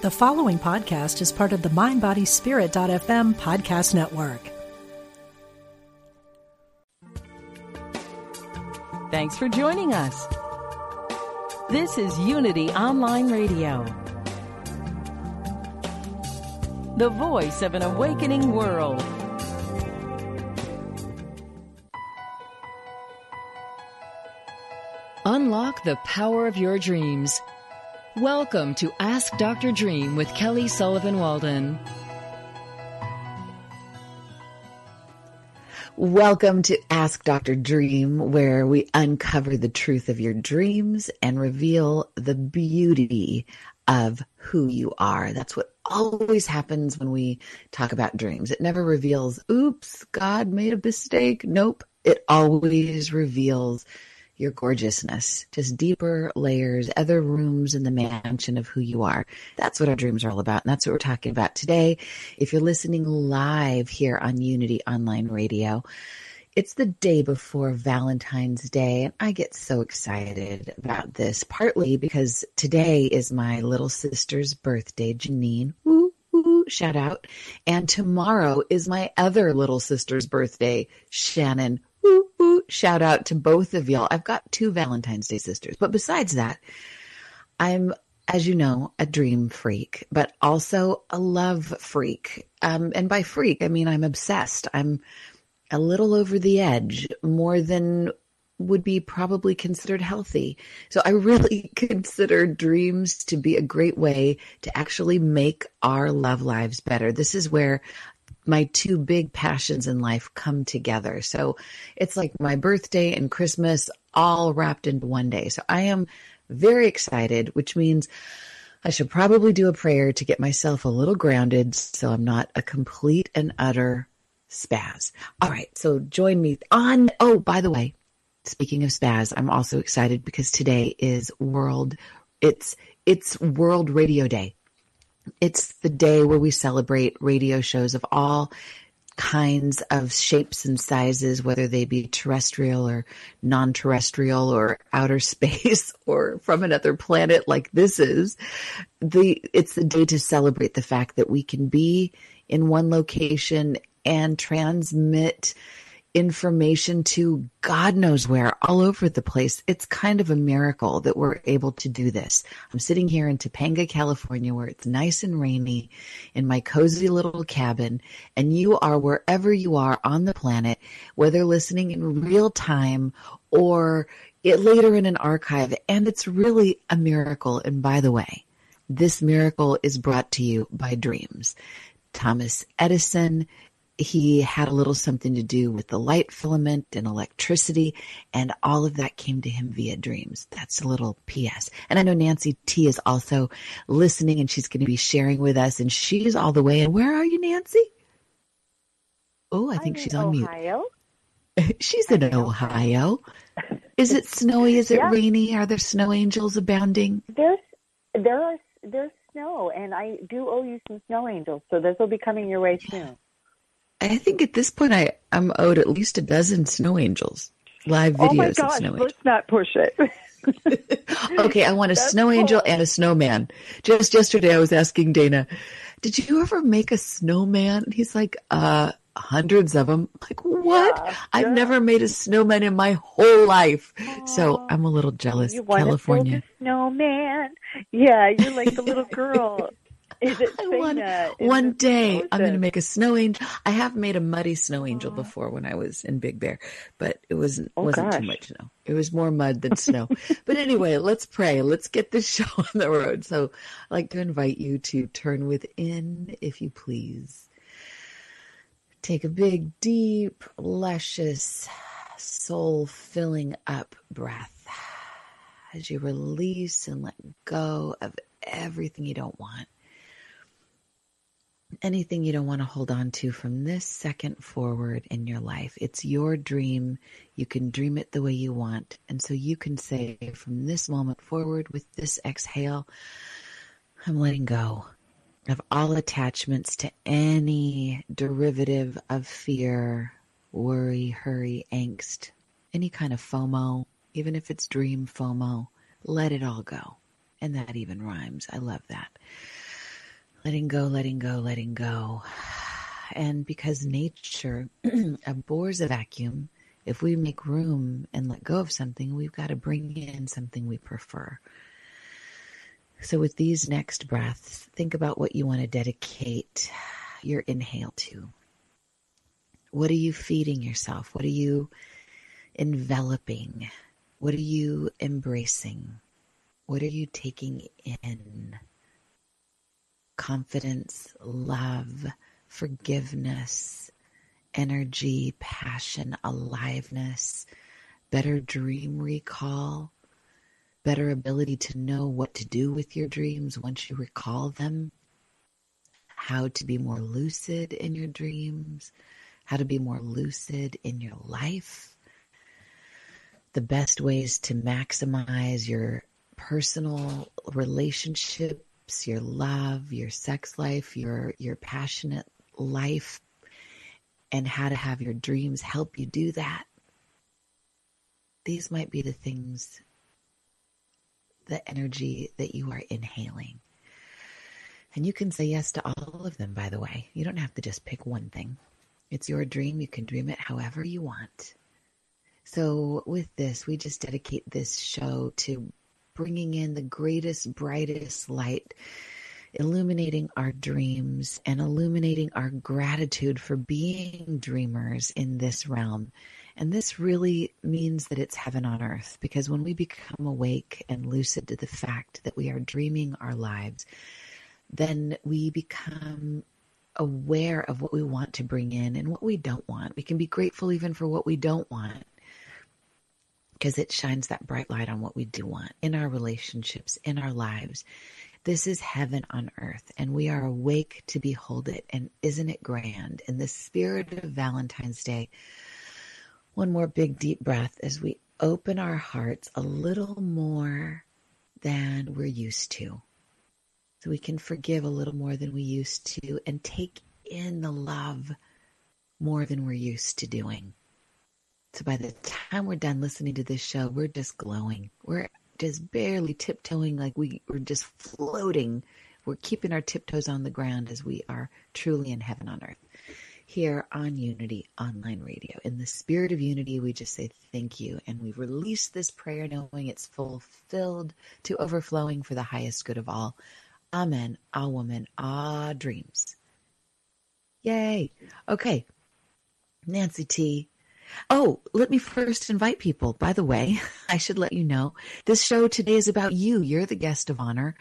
The following podcast is part of the MindBodySpirit.fm podcast network. Thanks for joining us. This is Unity Online Radio, the voice of an awakening world. Unlock the power of your dreams. Welcome to Ask Dr. Dream with Kelly Sullivan Walden. Welcome to Ask Dr. Dream, where we uncover the truth of your dreams and reveal the beauty of who you are. That's what always happens when we talk about dreams. It never reveals, oops, God made a mistake. Nope. It always reveals your gorgeousness, just deeper layers, other rooms in the mansion of who you are. That's what our dreams are all about. And that's what we're talking about today. If you're listening live here on Unity Online Radio, it's the day before Valentine's Day, and I get so excited about this, partly because today is my little sister's birthday, Janine. Woo, woo, shout out. And tomorrow is my other little sister's birthday, Shannon shout out to both of y'all. I've got two Valentine's Day sisters, but besides that, I'm, as you know, a dream freak, but also a love freak. Um, and by freak, I mean I'm obsessed. I'm a little over the edge, more than would be probably considered healthy. So I really consider dreams to be a great way to actually make our love lives better. This is where my two big passions in life come together. So it's like my birthday and Christmas all wrapped into one day. So I am very excited, which means I should probably do a prayer to get myself a little grounded so I'm not a complete and utter spaz. All right. So join me on. Oh, by the way, speaking of spaz, I'm also excited because today is world, it's, it's World Radio Day. It's the day where we celebrate radio shows of all kinds of shapes and sizes, whether they be terrestrial or non terrestrial or outer space or from another planet like this is. The, it's the day to celebrate the fact that we can be in one location and transmit information to God knows where, all over the place. It's kind of a miracle that we're able to do this. I'm sitting here in Topanga, California, where it's nice and rainy in my cozy little cabin, and you are wherever you are on the planet, whether listening in real time or it later in an archive. And it's really a miracle. And by the way, this miracle is brought to you by dreams. Thomas Edison he had a little something to do with the light filament and electricity, and all of that came to him via dreams. That's a little PS. And I know Nancy T is also listening and she's going to be sharing with us, and she's all the way. And where are you, Nancy? Oh, I think I'm she's on Ohio. mute. she's in Ohio. Is it snowy? Is it Yeah. rainy? Are there snow angels abounding? There's there are there's snow, and I do owe you some snow angels, so those will be coming your way soon. I think at this point I, I'm owed at least a dozen snow angels. Live videos oh my of gosh, snow angels. let's not push it. okay, I want a That's snow angel and a snowman. Just yesterday, I was asking Dana, "Did you ever make a snowman?" And he's like, "Uh, hundreds of them." Like, what? Yeah, I've yeah. never made a snowman in my whole life, so I'm a little jealous. you want California. to build a snowman? Yeah, you're like the little girl. Is it want that one day I'm going to make a snow angel. I have made a muddy snow angel before when I was in Big Bear, but it wasn't Oh, wasn't too much snow. It was more mud than snow. but anyway, let's pray. Let's get this show on the road. So I'd like to invite you to turn within, if you please. Take a big, deep, luscious, soul filling up breath as you release and let go of everything you don't want anything you don't want to hold on to from this second forward in your life. It's your dream. You can dream it the way you want. And so you can say from this moment forward with this exhale, I'm letting go of all attachments to any derivative of fear, worry, hurry, angst, any kind of FOMO, even if it's dream FOMO. Let it all go. And that even rhymes. I love that. Letting go, letting go, letting go. And because nature abhors a vacuum, if we make room and let go of something, we've got to bring in something we prefer. So, with these next breaths, think about what you want to dedicate your inhale to. What are you feeding yourself? What are you enveloping? What are you embracing? What are you taking in? Confidence, love, forgiveness, energy, passion, aliveness, better dream recall, better ability to know what to do with your dreams once you recall them, how to be more lucid in your dreams, how to be more lucid in your life, the best ways to maximize your personal relationships, your love, your sex life, your your passionate life and how to have your dreams help you do that. These might be the things, the energy that you are inhaling. And you can say yes to all of them, by the way. You don't have to just pick one thing. It's your dream. You can dream it however you want. So, with this, we just dedicate this show to bringing in the greatest, brightest light illuminating our dreams and illuminating our gratitude for being dreamers in this realm. And this really means that it's heaven on earth because when we become awake and lucid to the fact that we are dreaming our lives, then we become aware of what we want to bring in and what we don't want. We can be grateful even for what we don't want because it shines that bright light on what we do want in our relationships, in our lives. This is heaven on earth, and we are awake to behold it. And isn't it grand? In the spirit of Valentine's Day, one more big deep breath as we open our hearts a little more than we're used to. So we can forgive a little more than we used to and take in the love more than we're used to doing. So by the time we're done listening to this show, we're just glowing. We're just barely tiptoeing like we, we're just floating. We're keeping our tiptoes on the ground as we are truly in heaven on earth. Here on Unity Online Radio. In the spirit of unity, we just say thank you. And we release this prayer knowing it's fulfilled to overflowing for the highest good of all. Amen. Ah, woman. Ah, dreams. Yay. Okay. Nancy T. Oh, let me first invite people. By the way, I should let you know this show today is about you. You're the guest of honor.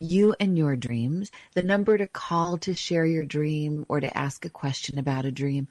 You and your dreams. The number to call to share your dream or to ask a question about a dream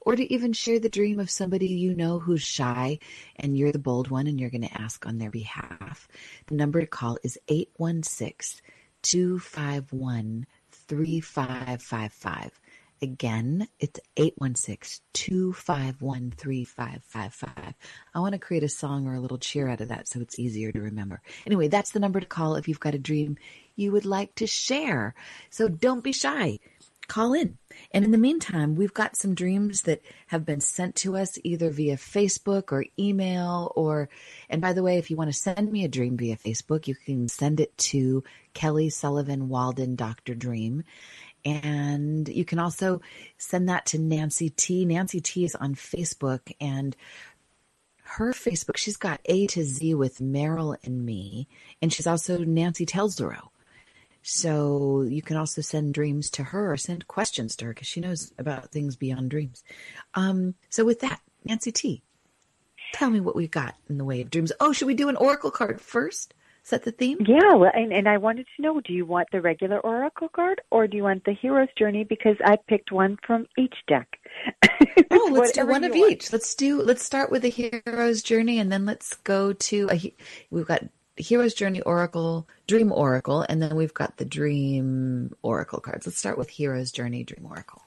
or to even share the dream of somebody you know who's shy and you're the bold one and you're going to ask on their behalf. The number to call is 816 251 3555. Again, it's 816 251 3555. I want to create a song or a little cheer out of that so it's easier to remember. Anyway, that's the number to call if you've got a dream you would like to share. So don't be shy. Call in. And in the meantime, we've got some dreams that have been sent to us either via Facebook or email or and by the way, if you want to send me a dream via Facebook, you can send it to Kelly Sullivan Walden Dr. Dream. And you can also send that to Nancy T. Nancy T is on Facebook and her Facebook, she's got A to Z with Meryl and me. And she's also Nancy Telsdoro. So you can also send dreams to her or send questions to her because she knows about things beyond dreams. Um, so with that, Nancy T, tell me what we've got in the way of dreams. Oh, should we do an oracle card first? Is that the theme? Yeah, well, and, and I wanted to know, do you want the regular oracle card or do you want the hero's journey? Because I picked one from each deck. oh, let's do one of want. each. Let's do. Let's start with the hero's journey, and then let's go to a. We've got hero's journey oracle, dream oracle, and then we've got the dream oracle cards. Let's start with hero's journey, dream oracle.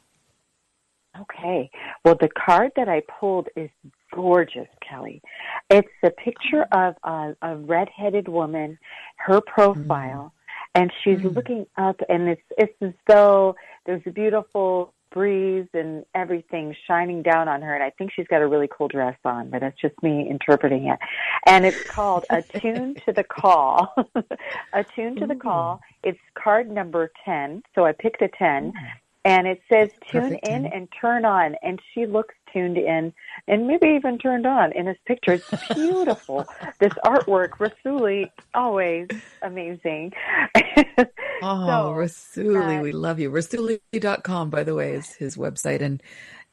Okay. Well, the card that I pulled is gorgeous, Kelly. It's a picture of a, a red-headed woman, her profile, mm. and she's mm. looking up, and it's it's as though there's a beautiful breeze and everything shining down on her. And I think she's got a really cool dress on, but that's just me interpreting it. And it's called Attune to the Call. Attune to the Call. It's card number 10. So I picked a 10 and it says tune Perfect in and turn on. And she looks tuned in and maybe even turned on in this picture it's beautiful. This artwork Rassouli always amazing. Oh so, Rassouli uh, we love you. Rassouli.com by the way is his website. And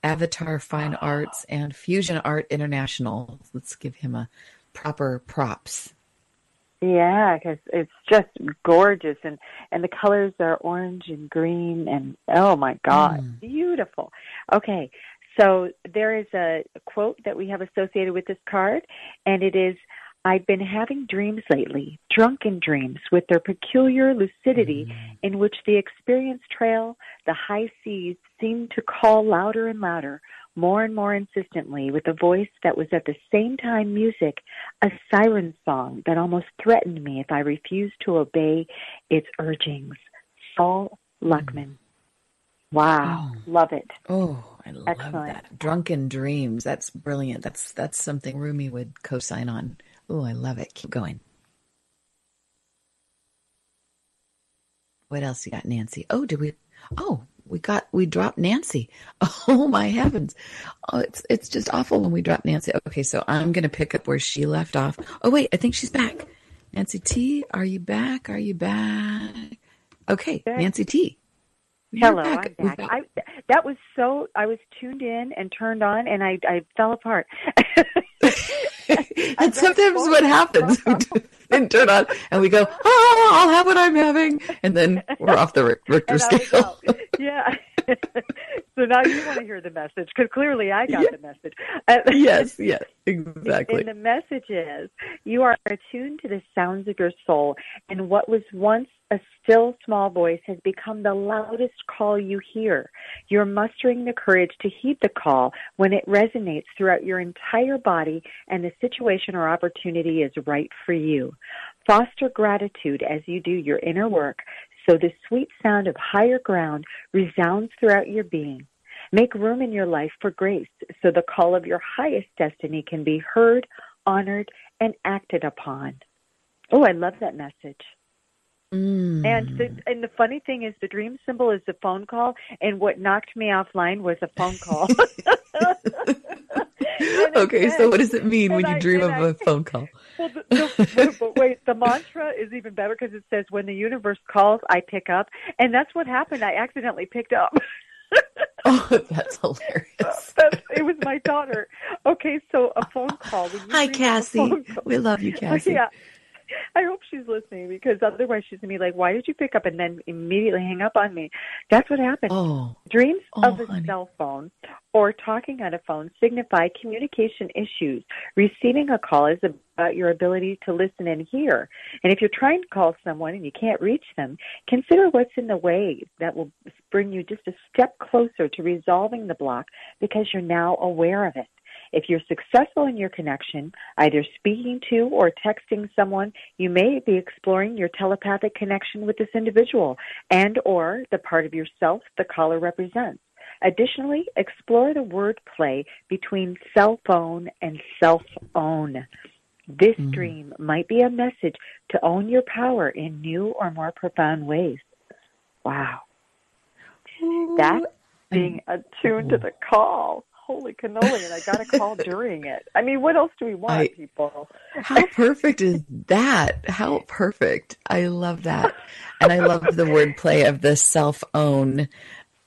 avatar fine arts and fusion art international. Let's give him a proper props yeah, because it's just gorgeous, and and the colors are orange and green, and oh my God, mm. beautiful. Okay, so there is a quote that we have associated with this card, and it is. I've been having dreams lately, drunken dreams with their peculiar lucidity mm. in which the experience trail, the high seas seem to call louder and louder, more and more insistently with a voice that was at the same time music, a siren song that almost threatened me if I refused to obey its urgings. Saul Luckman. Mm. Wow, oh. love it. Oh, I love Excellent. that. Drunken dreams. That's brilliant. That's that's something Rumi would co-sign on. Oh, I love it. Keep going. What else you got, Nancy? Oh, did we? Oh, we got we dropped Nancy. Oh my heavens. Oh, it's it's just awful when we drop Nancy. Okay, so I'm gonna pick up where she left off. Oh wait, I think she's back. Nancy T, are you back? Are you back? Okay, Nancy T. Hello, back. I'm back. I, that was so. I was tuned in and turned on, and I I fell apart. and sometimes what happens, and turn on, and we go, "Oh, I'll have what I'm having," and then we're off the Richter scale. yeah. so now you want to hear the message because clearly I got the message. Uh, yes, yes, exactly. And the message is you are attuned to the sounds of your soul, and what was once a still small voice has become the loudest call you hear. You're mustering the courage to heed the call when it resonates throughout your entire body and the situation or opportunity is right for you. Foster gratitude as you do your inner work so the sweet sound of higher ground resounds throughout your being. Make room in your life for grace so the call of your highest destiny can be heard, honored, and acted upon. Oh, I love that message. Mm. And the and the funny thing is, the dream symbol is the phone call, and what knocked me offline was a phone call. okay, so what does it mean when you I, dream of I, a phone call? The, but wait, the mantra is even better because it says, "When the universe calls, I pick up," and that's what happened. I accidentally picked up. oh, that's hilarious. That's, it was my daughter. Okay, so a phone call. Hi, Cassie. We love you, Cassie. Yeah. I hope she's listening because otherwise she's gonna be like, "Why did you pick up and then immediately hang up on me?" That's what happened. Oh, Dreams oh, of a honey. cell phone or talking on a phone signify communication issues. Receiving a call is about your ability to listen and hear. And if you're trying to call someone and you can't reach them, consider what's in the way that will bring you just a step closer to resolving the block because you're now aware of it. If you're successful in your connection, either speaking to or texting someone, you may be exploring your telepathic connection with this individual and or the part of yourself the caller represents. Additionally, explore the wordplay between cell phone and self own. This mm. dream might be a message to own your power in new or more profound ways. Wow. That's being attuned to the call holy cannoli, and I got a call during it. I mean, what else do we want, I, people? how perfect is that? How perfect. I love that. And I love the wordplay of the self own.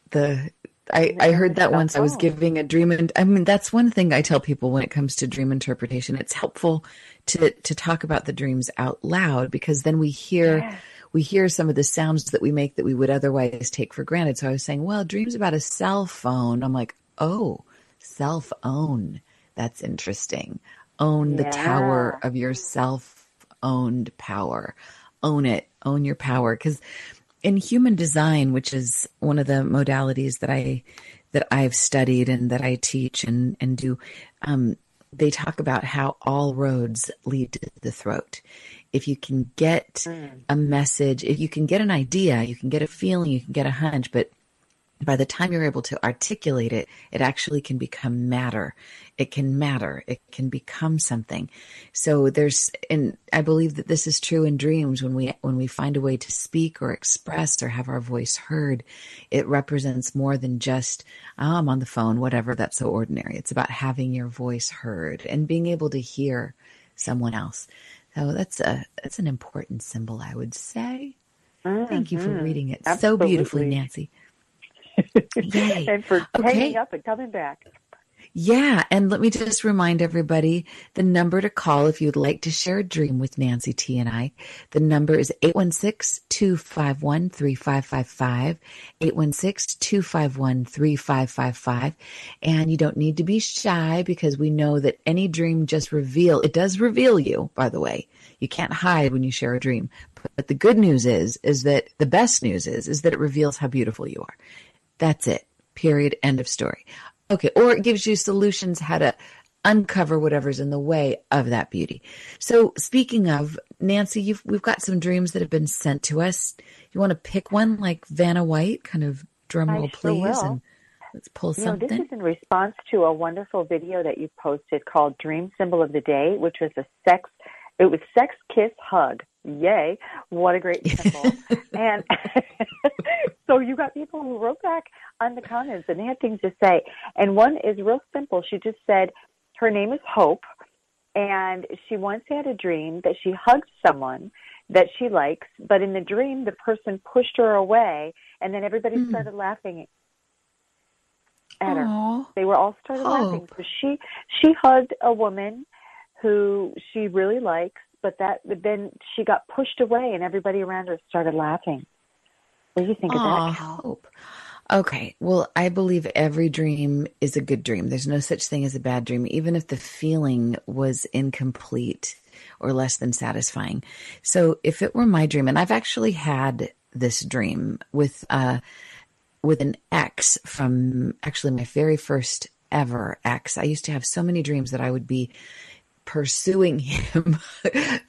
The I, I heard that once. I was giving a dream, and I mean that's one thing I tell people when it comes to dream interpretation. It's helpful to to talk about the dreams out loud because then we hear yeah. we hear some of the sounds that we make that we would otherwise take for granted. So I was saying, well, dreams about a cell phone. I'm like, oh, self own. That's interesting. Own yeah. the tower of your self owned power. Own it. Own your power. Because in human design, which is one of the modalities that I that I've studied and that I teach and and do, um, they talk about how all roads lead to the throat. If you can get mm. a message, if you can get an idea, you can get a feeling, you can get a hunch, but by the time you're able to articulate it, it actually can become matter. It can matter. It can become something. So there's, and I believe that this is true in dreams when we, when we find a way to speak or express or have our voice heard, it represents more than just, oh, I'm on the phone, whatever, that's so ordinary. It's about having your voice heard and being able to hear someone else. So that's a, that's an important symbol, I would say. Mm-hmm. Thank you for mm-hmm. reading it Absolutely. so beautifully, Nancy. And for okay. hanging up and coming back. Yeah. And let me just remind everybody the number to call if you'd like to share a dream with Nancy T and I. The number is 816-251-3555, 816-251-3555. And you don't need to be shy because we know that any dream just reveal, it does reveal you, by the way. You can't hide when you share a dream. But the good news is, is that the best news is, is that it reveals how beautiful you are. That's it. Period. End of story. Okay. Or it gives you solutions how to uncover whatever's in the way of that beauty. So speaking of Nancy, we've got some dreams that have been sent to us. You want to pick one like Vanna White, kind of drum roll, please, and let's pull you something. Know, this is in response to a wonderful video that you posted called "Dream Symbol of the Day," which was a sex. It was sex kiss hug. Yay! What a great symbol. and so you got people who wrote back on the comments and they had things to say. And one is real simple. She just said her name is Hope, and she once had a dream that she hugged someone that she likes, but in the dream the person pushed her away, and then everybody mm. started laughing at Aww. her. They were all started Hope. laughing. So she she hugged a woman who she really likes but that but then she got pushed away and everybody around her started laughing. What do you think of that? Hope. Okay. Well, I believe every dream is a good dream. There's no such thing as a bad dream, even if the feeling was incomplete or less than satisfying. So if it were my dream, and I've actually had this dream with uh with an ex from actually my very first ever ex. I used to have so many dreams that I would be pursuing him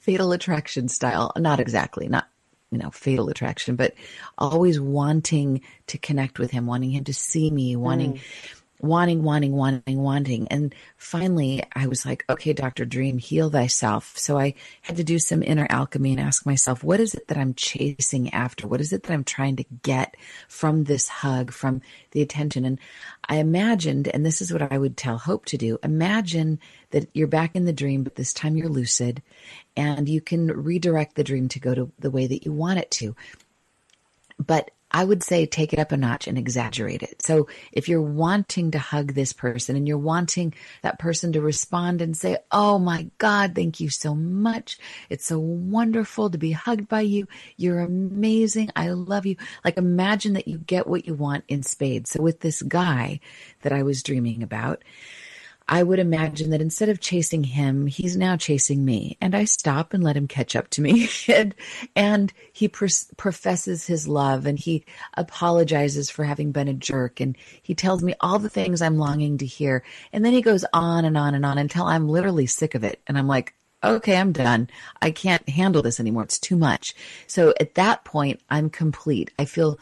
fatal attraction style. Not exactly, not, you know, fatal attraction, but always wanting to connect with him, wanting him to see me, wanting, mm wanting, wanting, wanting, wanting. And finally, I was like, okay, Dr. Dream, heal thyself. So I had to do some inner alchemy and ask myself, what is it that I'm chasing after? What is it that I'm trying to get from this hug, from the attention? And I imagined, and this is what I would tell Hope to do imagine that you're back in the dream, but this time you're lucid and you can redirect the dream to go to the way that you want it to. But I would say take it up a notch and exaggerate it. So if you're wanting to hug this person and you're wanting that person to respond and say, Oh my God, thank you so much. It's so wonderful to be hugged by you. You're amazing. I love you. Like imagine that you get what you want in spades. So with this guy that I was dreaming about, I would imagine that instead of chasing him, he's now chasing me. And I stop and let him catch up to me. and, and he professes his love and he apologizes for having been a jerk. And he tells me all the things I'm longing to hear. And then he goes on and on and on until I'm literally sick of it. And I'm like, okay, I'm done. I can't handle this anymore. It's too much. So at that point, I'm complete. I feel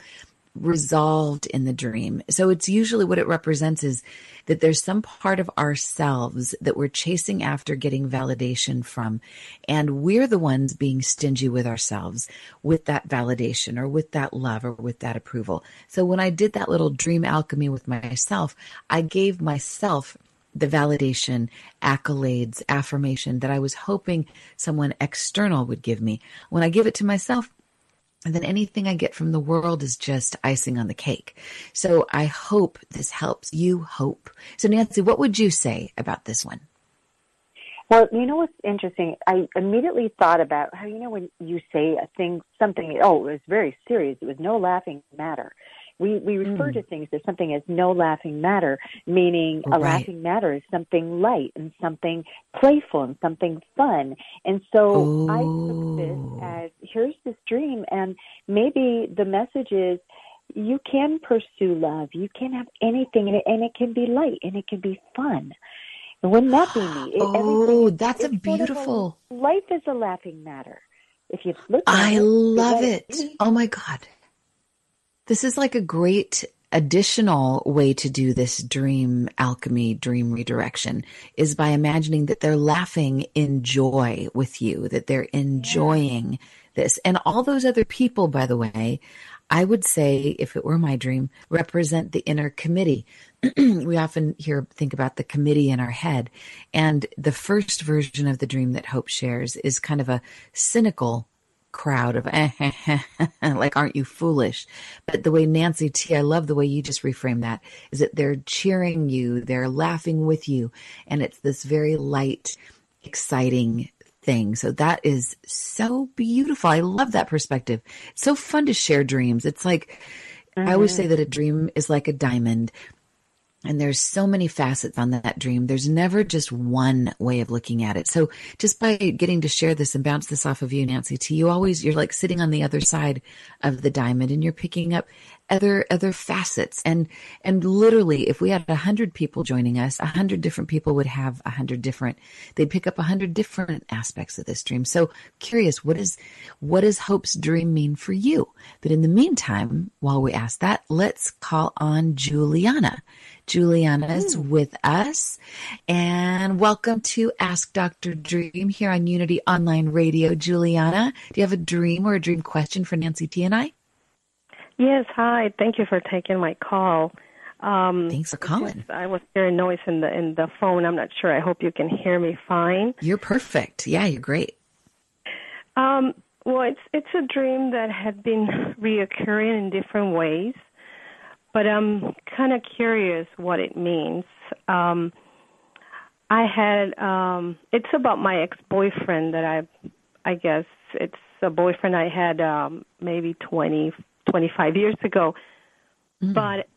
resolved in the dream. So it's usually what it represents is that there's some part of ourselves that we're chasing after getting validation from. And we're the ones being stingy with ourselves with that validation or with that love or with that approval. So when I did that little dream alchemy with myself, I gave myself the validation, accolades, affirmation that I was hoping someone external would give me. When I give it to myself, and then anything I get from the world is just icing on the cake. So I hope this helps you hope. So Nancy, what would you say about this one? Well, you know what's interesting? I immediately thought about how, you know, when you say a thing, something, oh, it was very serious. It was no laughing matter. We we refer mm. to things as something as no laughing matter, meaning a laughing matter is something light and something playful and something fun. And so Ooh. I took this as here's this dream, and maybe the message is you can pursue love, you can have anything, and it, and it can be light and it can be fun. And wouldn't that be neat? oh, that's a beautiful. Sort of a, life is a laughing matter. If you look, I love it. Oh my god. This is like a great additional way to do this dream alchemy, dream redirection is by imagining that they're laughing in joy with you, that they're enjoying yeah. this. And all those other people, by the way, I would say, if it were my dream, represent the inner committee. we often hear, think about the committee in our head. And the first version of the dream that Hope shares is kind of a cynical crowd of like aren't you foolish? But the way nancy t i love the way you just reframe that is that they're cheering you they're laughing with you and it's this very light exciting thing. So that is so beautiful. I love that perspective. It's so fun to share dreams. It's like mm-hmm. i always say mm-hmm. that a dream is like a diamond and there's so many facets on that dream. There's never just one way of looking at it. So just by getting to share this and bounce this off of you, Nancy T, you always, you're like sitting on the other side of the diamond and you're picking up other, other facets. And, and literally, if we had a hundred people joining us, a hundred different people would have a hundred different, they'd pick up a hundred different aspects of this dream. So curious, what is, what does Hope's dream mean for you? But in the meantime, while we ask that, let's call on Juliana. Juliana is hmm. with us. And welcome to Ask Dr. Dream here on Unity Online Radio. Juliana, do you have a dream or a dream question for Nancy T and I? Yes, hi. Thank you for taking my call. Um, Thanks for calling. I was hearing noise in the in the phone. I'm not sure. I hope you can hear me fine. You're perfect. Yeah, you're great. Um, well, it's it's a dream that had been reoccurring in different ways but I'm kind of curious what it means. Um, I had um, it's about my ex-boyfriend that I, I guess it's a boyfriend I had um, maybe twenty, twenty-five years ago, mm. but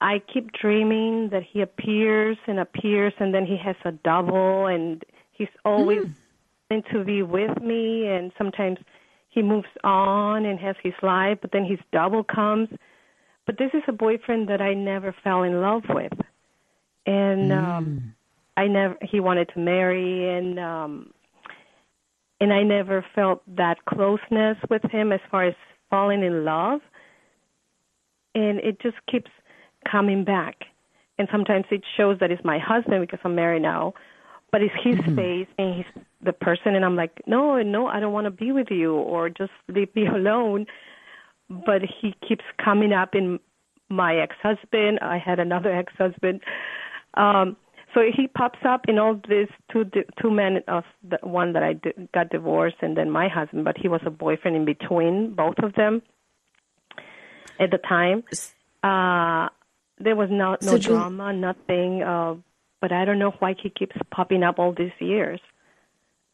I keep dreaming that he appears and appears, and then he has a double, and he's always mm. to be with me, and sometimes he moves on and has his life, but then his double comes but this is a boyfriend that I never fell in love with, and mm. um, I never. He wanted to marry, and um, and I never felt that closeness with him as far as falling in love. And it just keeps coming back, and sometimes it shows that it's my husband because I'm married now, but it's his mm-hmm. face and he's the person, and I'm like, no, no, I don't want to be with you, or just leave me alone but he keeps coming up in my ex-husband. I had another ex-husband. Um, so he pops up in all these two two men of the one that I got divorced and then my husband, but he was a boyfriend in between both of them at the time. Uh, there was no no so drama, nothing. Uh, but I don't know why he keeps popping up all these years.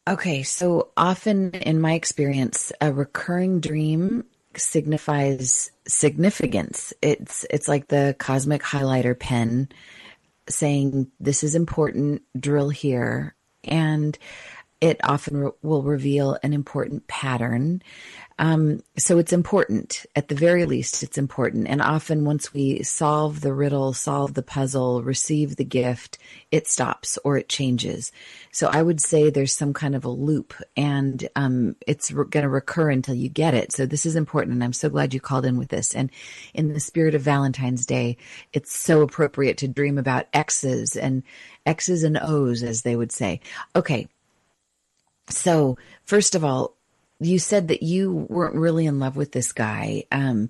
Okay, so often in my experience, a recurring dream signifies significance. It's it's like the cosmic highlighter pen saying this is important, drill here. And it often re- will reveal an important pattern. Um, so it's important, at the very least, it's important. And often, once we solve the riddle, solve the puzzle, receive the gift, it stops or it changes. So I would say there's some kind of a loop and um, it's re- going to recur until you get it. So this is important. And I'm so glad you called in with this. And in the spirit of Valentine's Day, it's so appropriate to dream about X's and X's and O's, as they would say. Okay. So, first of all, you said that you weren't really in love with this guy. Um,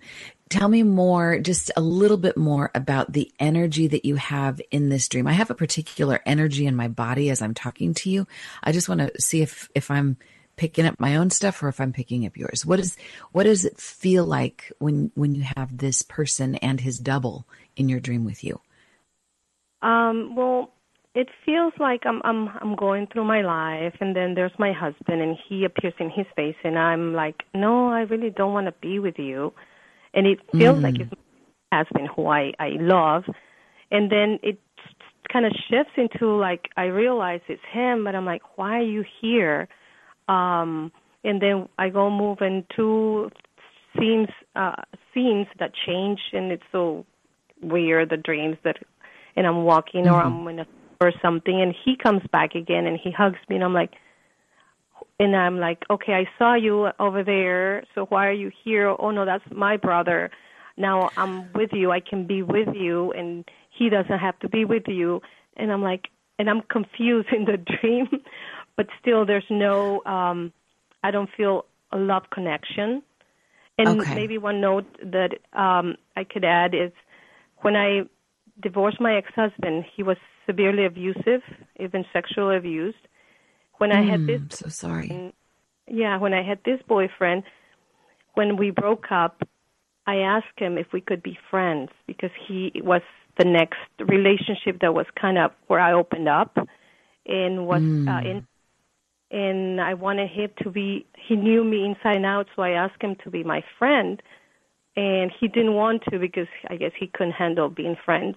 tell me more, just a little bit more about the energy that you have in this dream. I have a particular energy in my body as I'm talking to you. I just want to see if if I'm picking up my own stuff or if I'm picking up yours. What is what does it feel like when when you have this person and his double in your dream with you? Um, well, it feels like I'm I'm I'm going through my life and then there's my husband and he appears in his face and I'm like, No, I really don't want to be with you and it feels mm. like it's my husband who I, I love and then it kind of shifts into like I realize it's him but I'm like, Why are you here? Um and then I go move into scenes uh scenes that change and it's so weird the dreams that and I'm walking mm-hmm. or I'm in a or something and he comes back again and he hugs me and I'm like and I'm like, okay, I saw you over there, so why are you here? Oh no, that's my brother. now I'm with you. I can be with you, and he doesn't have to be with you. And I'm like, and I'm confused in the dream, but still, there's no. um I don't feel a love connection. And Okay. maybe one note that um I could add is when I divorced my ex-husband, he was severely abusive, even sexually abused. When I had this I'm so sorry. yeah, when I had this boyfriend, when we broke up, I asked him if we could be friends because he was the next relationship that was kind of where I opened up and was uh, in and I wanted him to be he knew me inside and out so I asked him to be my friend and he didn't want to because I guess he couldn't handle being friends.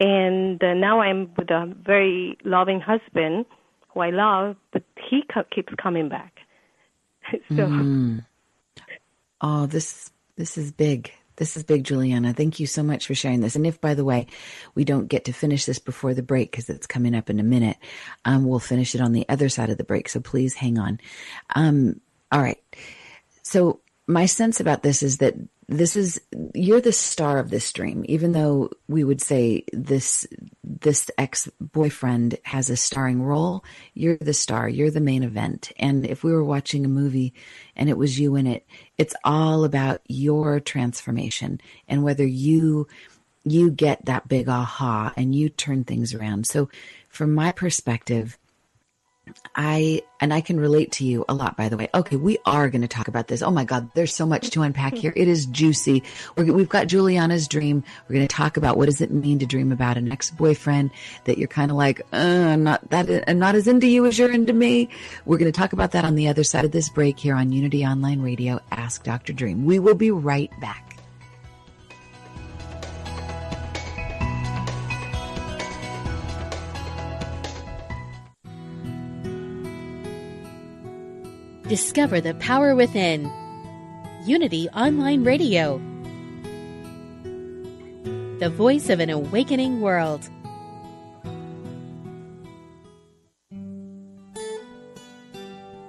And uh, now I'm with a very loving husband who I love, but he co- keeps coming back. so Oh, this this is big. This is big, Juliana. Thank you so much for sharing this. And if, by the way, we don't get to finish this before the break because it's coming up in a minute, um, we'll finish it on the other side of the break. So please hang on. Um, all right. So my sense about this is that this is you're the star of this dream even though we would say this this ex-boyfriend has a starring role you're the star you're the main event. And if we were watching a movie and it was you in it it's all about your transformation and whether you you get that big aha and you turn things around. So from my perspective I and I can relate to you a lot. By the way, okay, we are going to talk about this. Oh my God, there's so much to unpack here. It is juicy. We're, we've got Juliana's dream. We're going to talk about what does it mean to dream about an ex-boyfriend that you're kind of like, uh, I'm not that I'm not as into you as you're into me. We're going to talk about that on the other side of this break here on Unity Online Radio. Ask Dr. Dream. We will be right back. Discover the power within. Unity Online Radio. The voice of an awakening world.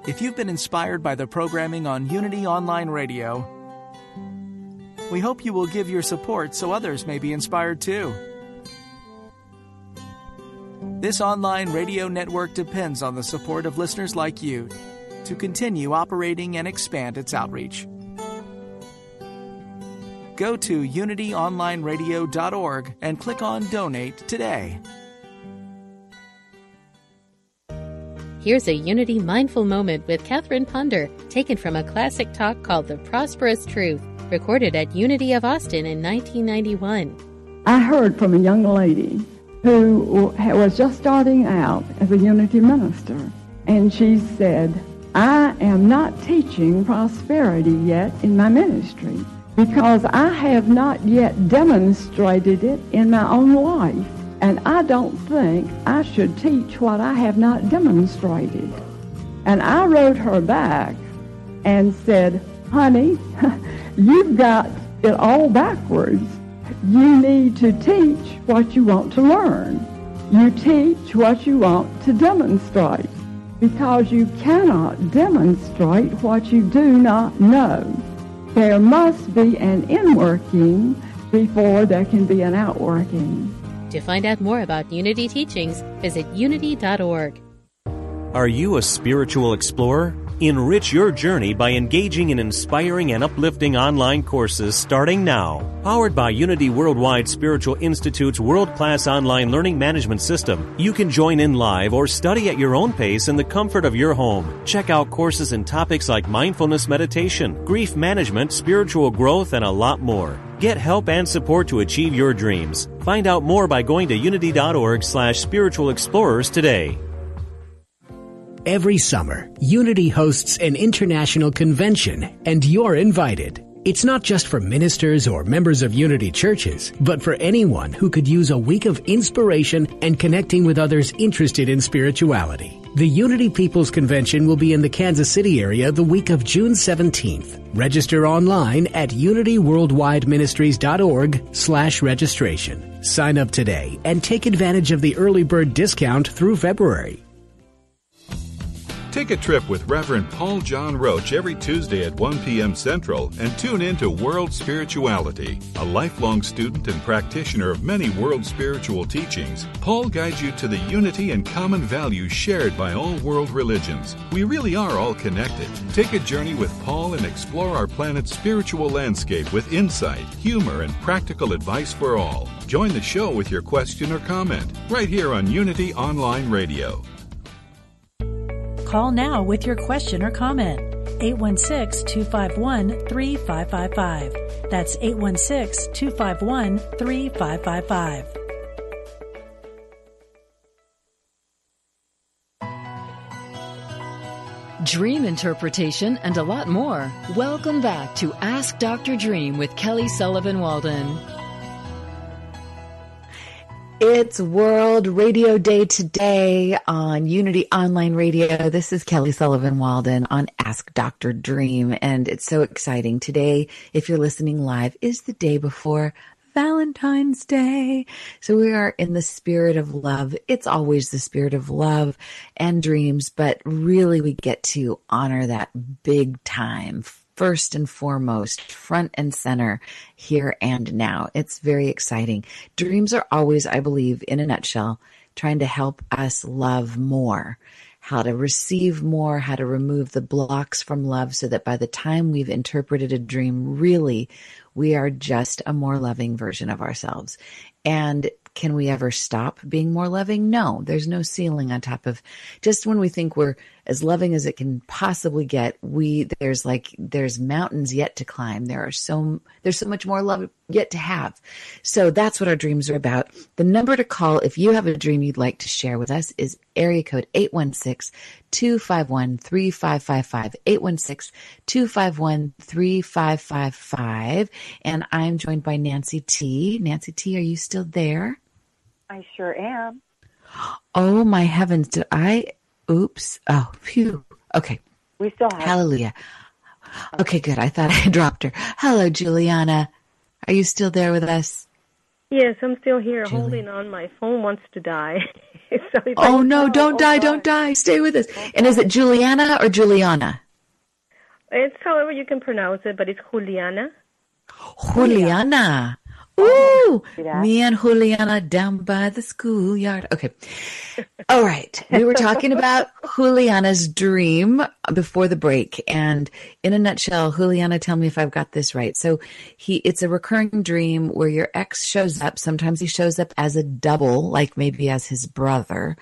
If you've been inspired by the programming on Unity Online Radio, we hope you will give your support so others may be inspired too. This online radio network depends on the support of listeners like you to continue operating and expand its outreach. Go to unityonlineradio.org and click on Donate today. Here's a Unity mindful moment with Catherine Ponder, taken from a classic talk called The Prosperous Truth, recorded at Unity of Austin in 1991. I heard from a young lady who was just starting out as a Unity minister, and she said, I am not teaching prosperity yet in my ministry because I have not yet demonstrated it in my own life. And I don't think I should teach what I have not demonstrated. And I wrote her back and said, honey, you've got it all backwards. You need to teach what you want to learn. You teach what you want to demonstrate because you cannot demonstrate what you do not know. There must be an inworking before there can be an outworking. To find out more about Unity teachings, visit unity.org. Are you a spiritual explorer? Enrich your journey by engaging in inspiring and uplifting online courses starting now. Powered by Unity Worldwide Spiritual Institute's world class online learning management system, you can join in live or study at your own pace in the comfort of your home. Check out courses and topics like mindfulness meditation, grief management, spiritual growth, and a lot more. Get help and support to achieve your dreams. Find out more by going to unity.org slash spiritual explorers today. Every summer, Unity hosts an international convention, and you're invited. It's not just for ministers or members of Unity churches, but for anyone who could use a week of inspiration and connecting with others interested in spirituality. The Unity People's Convention will be in the Kansas City area the week of June 17th. Register online at unityworldwideministries.org slash registration. Sign up today and take advantage of the early bird discount through February. Take a trip with Reverend Paul John Roach every Tuesday at 1 p.m. Central and tune in to World Spirituality. A lifelong student and practitioner of many world spiritual teachings, Paul guides you to the unity and common values shared by all world religions. We really are all connected. Take a journey with Paul and explore our planet's spiritual landscape with insight, humor, and practical advice for all. Join the show with your question or comment right here on Unity Online Radio. Call now with your question or comment. 816 251 3555. That's 816 251 3555. Dream interpretation and a lot more. Welcome back to Ask Dr. Dream with Kelly Sullivan Walden. It's World Radio Day today on Unity Online Radio. This is Kelly Sullivan Walden on Ask Dr. Dream. And it's so exciting. Today, if you're listening live, is the day before Valentine's Day. So we are in the spirit of love. It's always the spirit of love and dreams, but really we get to honor that big time first and foremost, front and center, here and now. It's very exciting. Dreams are always, I believe, in a nutshell, trying to help us love more, how to receive more, how to remove the blocks from love so that by the time we've interpreted a dream, really, we are just a more loving version of ourselves. And can we ever stop being more loving? No, there's no ceiling on top of just when we think we're as loving as it can possibly get, we there's like there's mountains yet to climb. There are so there's so much more love yet to have. So that's what our dreams are about. The number to call if you have a dream you'd like to share with us is area code 816-251-3555 816-251-3555 and I'm joined by Nancy T. Nancy T, are you still there? I sure am. Oh my heavens, did I Oops. Oh, phew. Okay. We still have. Hallelujah. Okay, good. I thought I dropped her. Hello, Juliana. Are you still there with us? Yes, I'm still here Julie. holding on. My phone wants to die. so oh, no, don't oh, die, don't die. Stay with us. Oh, and is it Juliana or Juliana? It's however you can pronounce it, but it's Juliana. Juliana. Ooh, me and Juliana down by the schoolyard. Okay. All right. We were talking about Juliana's dream before the break. And in a nutshell, Juliana, tell me if I've got this right. So he, it's a recurring dream where your ex shows up. Sometimes he shows up as a double, like maybe as his brother.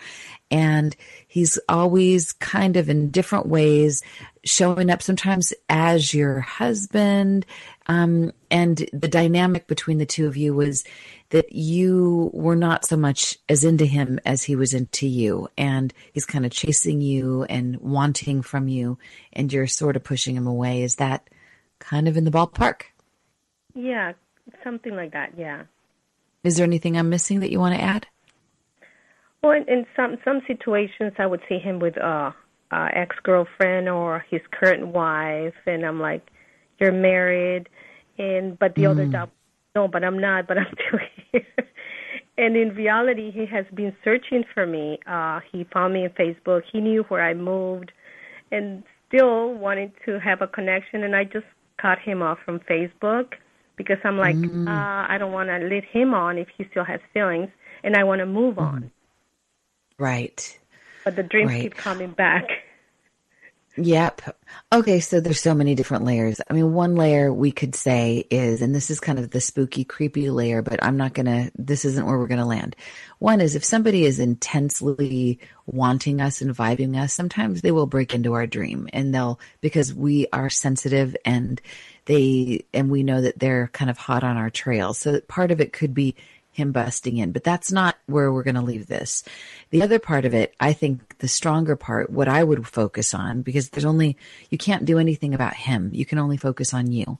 And he's always kind of in different ways showing up sometimes as your husband, um, and the dynamic between the two of you was that you were not so much as into him as he was into you. And he's kind of chasing you and wanting from you, and you're sort of pushing him away. Is that kind of in the ballpark? Yeah, something like that, yeah. Is there anything I'm missing that you want to add? Well, in, in some some situations, I would see him with a, a ex girlfriend or his current wife, and I'm like, you're married, and but the mm. other job, no, but I'm not, but I'm still here. and in reality, he has been searching for me. Uh, he found me on Facebook. He knew where I moved, and still wanted to have a connection. And I just cut him off from Facebook because I'm like, mm. uh, I don't want to lead him on if he still has feelings, and I want to move mm. on. Right. But the dreams right. keep coming back. Yep. Okay, so there's so many different layers. I mean, one layer we could say is, and this is kind of the spooky, creepy layer, but I'm not gonna, this isn't where we're gonna land. One is if somebody is intensely wanting us and vibing us, sometimes they will break into our dream and they'll, because we are sensitive and they, and we know that they're kind of hot on our trail. So part of it could be him busting in. But that's not where we're going to leave this. The other part of it, I think the stronger part, what I would focus on, because there's only, you can't do anything about him. You can only focus on you.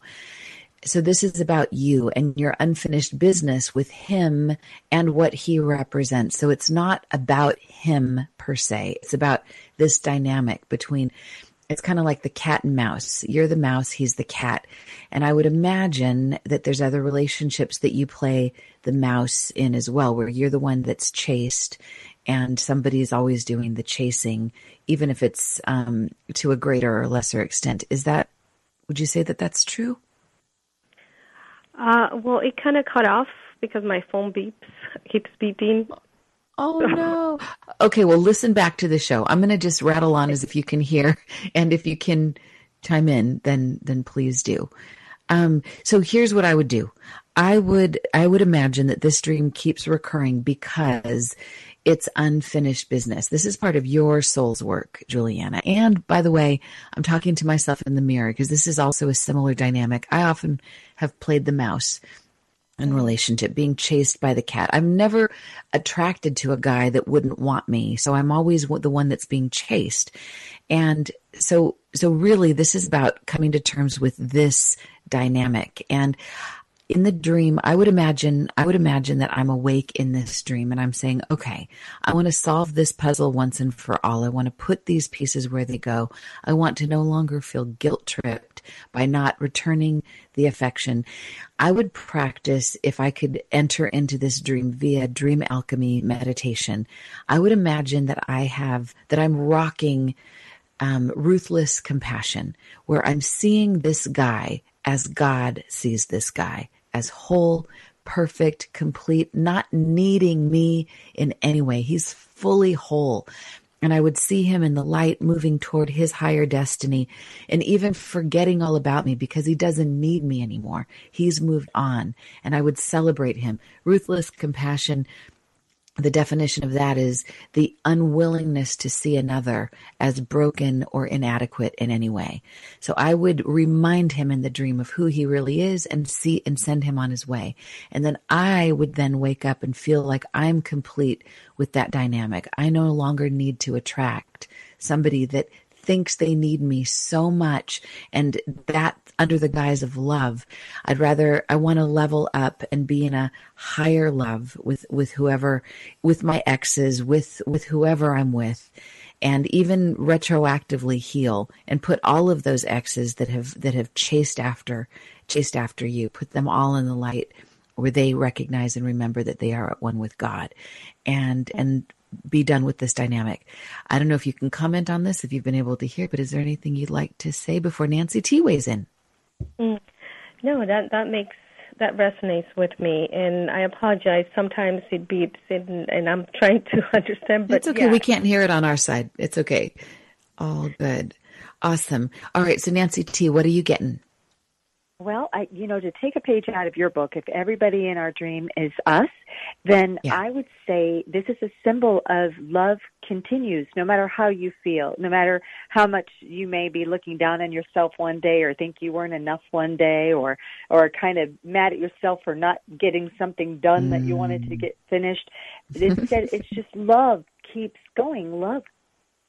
So this is about you and your unfinished business with him and what he represents. So it's not about him per se. It's about this dynamic between it's kind of like the cat and mouse. You're the mouse, he's the cat. And I would imagine that there's other relationships that you play the mouse in as well, where you're the one that's chased and somebody's always doing the chasing, even if it's um, to a greater or lesser extent. Is that, would you say that that's true? Uh, well, it kind of cut off because my phone beeps, keeps beeping. Oh no. Okay, well listen back to the show. I'm going to just rattle on as if you can hear and if you can chime in then then please do. Um so here's what I would do. I would I would imagine that this dream keeps recurring because it's unfinished business. This is part of your soul's work, Juliana. And by the way, I'm talking to myself in the mirror because this is also a similar dynamic. I often have played the mouse in relationship, being chased by the cat. I'm never attracted to a guy that wouldn't want me. So I'm always the one that's being chased. And so, so really this is about coming to terms with this dynamic. And in the dream, I would imagine, I would imagine that I'm awake in this dream and I'm saying, okay, I want to solve this puzzle once and for all. I want to put these pieces where they go. I want to no longer feel guilt tripped by not returning the affection. I would practice if I could enter into this dream via dream alchemy meditation. I would imagine that I have, that I'm rocking um, ruthless compassion, where I'm seeing this guy as God sees this guy as whole, perfect, complete, not needing me in any way. He's fully whole. And I would see him in the light moving toward his higher destiny and even forgetting all about me because he doesn't need me anymore. He's moved on and I would celebrate him. Ruthless compassion the definition of that is the unwillingness to see another as broken or inadequate in any way. So I would remind him in the dream of who he really is and see and send him on his way. And then I would then wake up and feel like I'm complete with that dynamic. I no longer need to attract somebody that thinks they need me so much and that under the guise of love. I'd rather, I want to level up and be in a higher love with, with whoever, with my exes, with, with whoever I'm with and even retroactively heal and put all of those exes that have, that have chased after, chased after you, put them all in the light where they recognize and remember that they are at one with God and, and be done with this dynamic. I don't know if you can comment on this, if you've been able to hear, but is there anything you'd like to say before Nancy T weighs in? Mm. No, that that makes that resonates with me, and I apologize. Sometimes it beeps, and, and I'm trying to understand. But it's okay. Yeah. We can't hear it on our side. It's okay. All good. Awesome. All right. So Nancy T, what are you getting? Well, I, you know, to take a page out of your book, if everybody in our dream is us, then yeah. I would say this is a symbol of love continues no matter how you feel, no matter how much you may be looking down on yourself one day or think you weren't enough one day or, or kind of mad at yourself for not getting something done mm. that you wanted to mm. get finished. Instead, it's just love keeps going. Love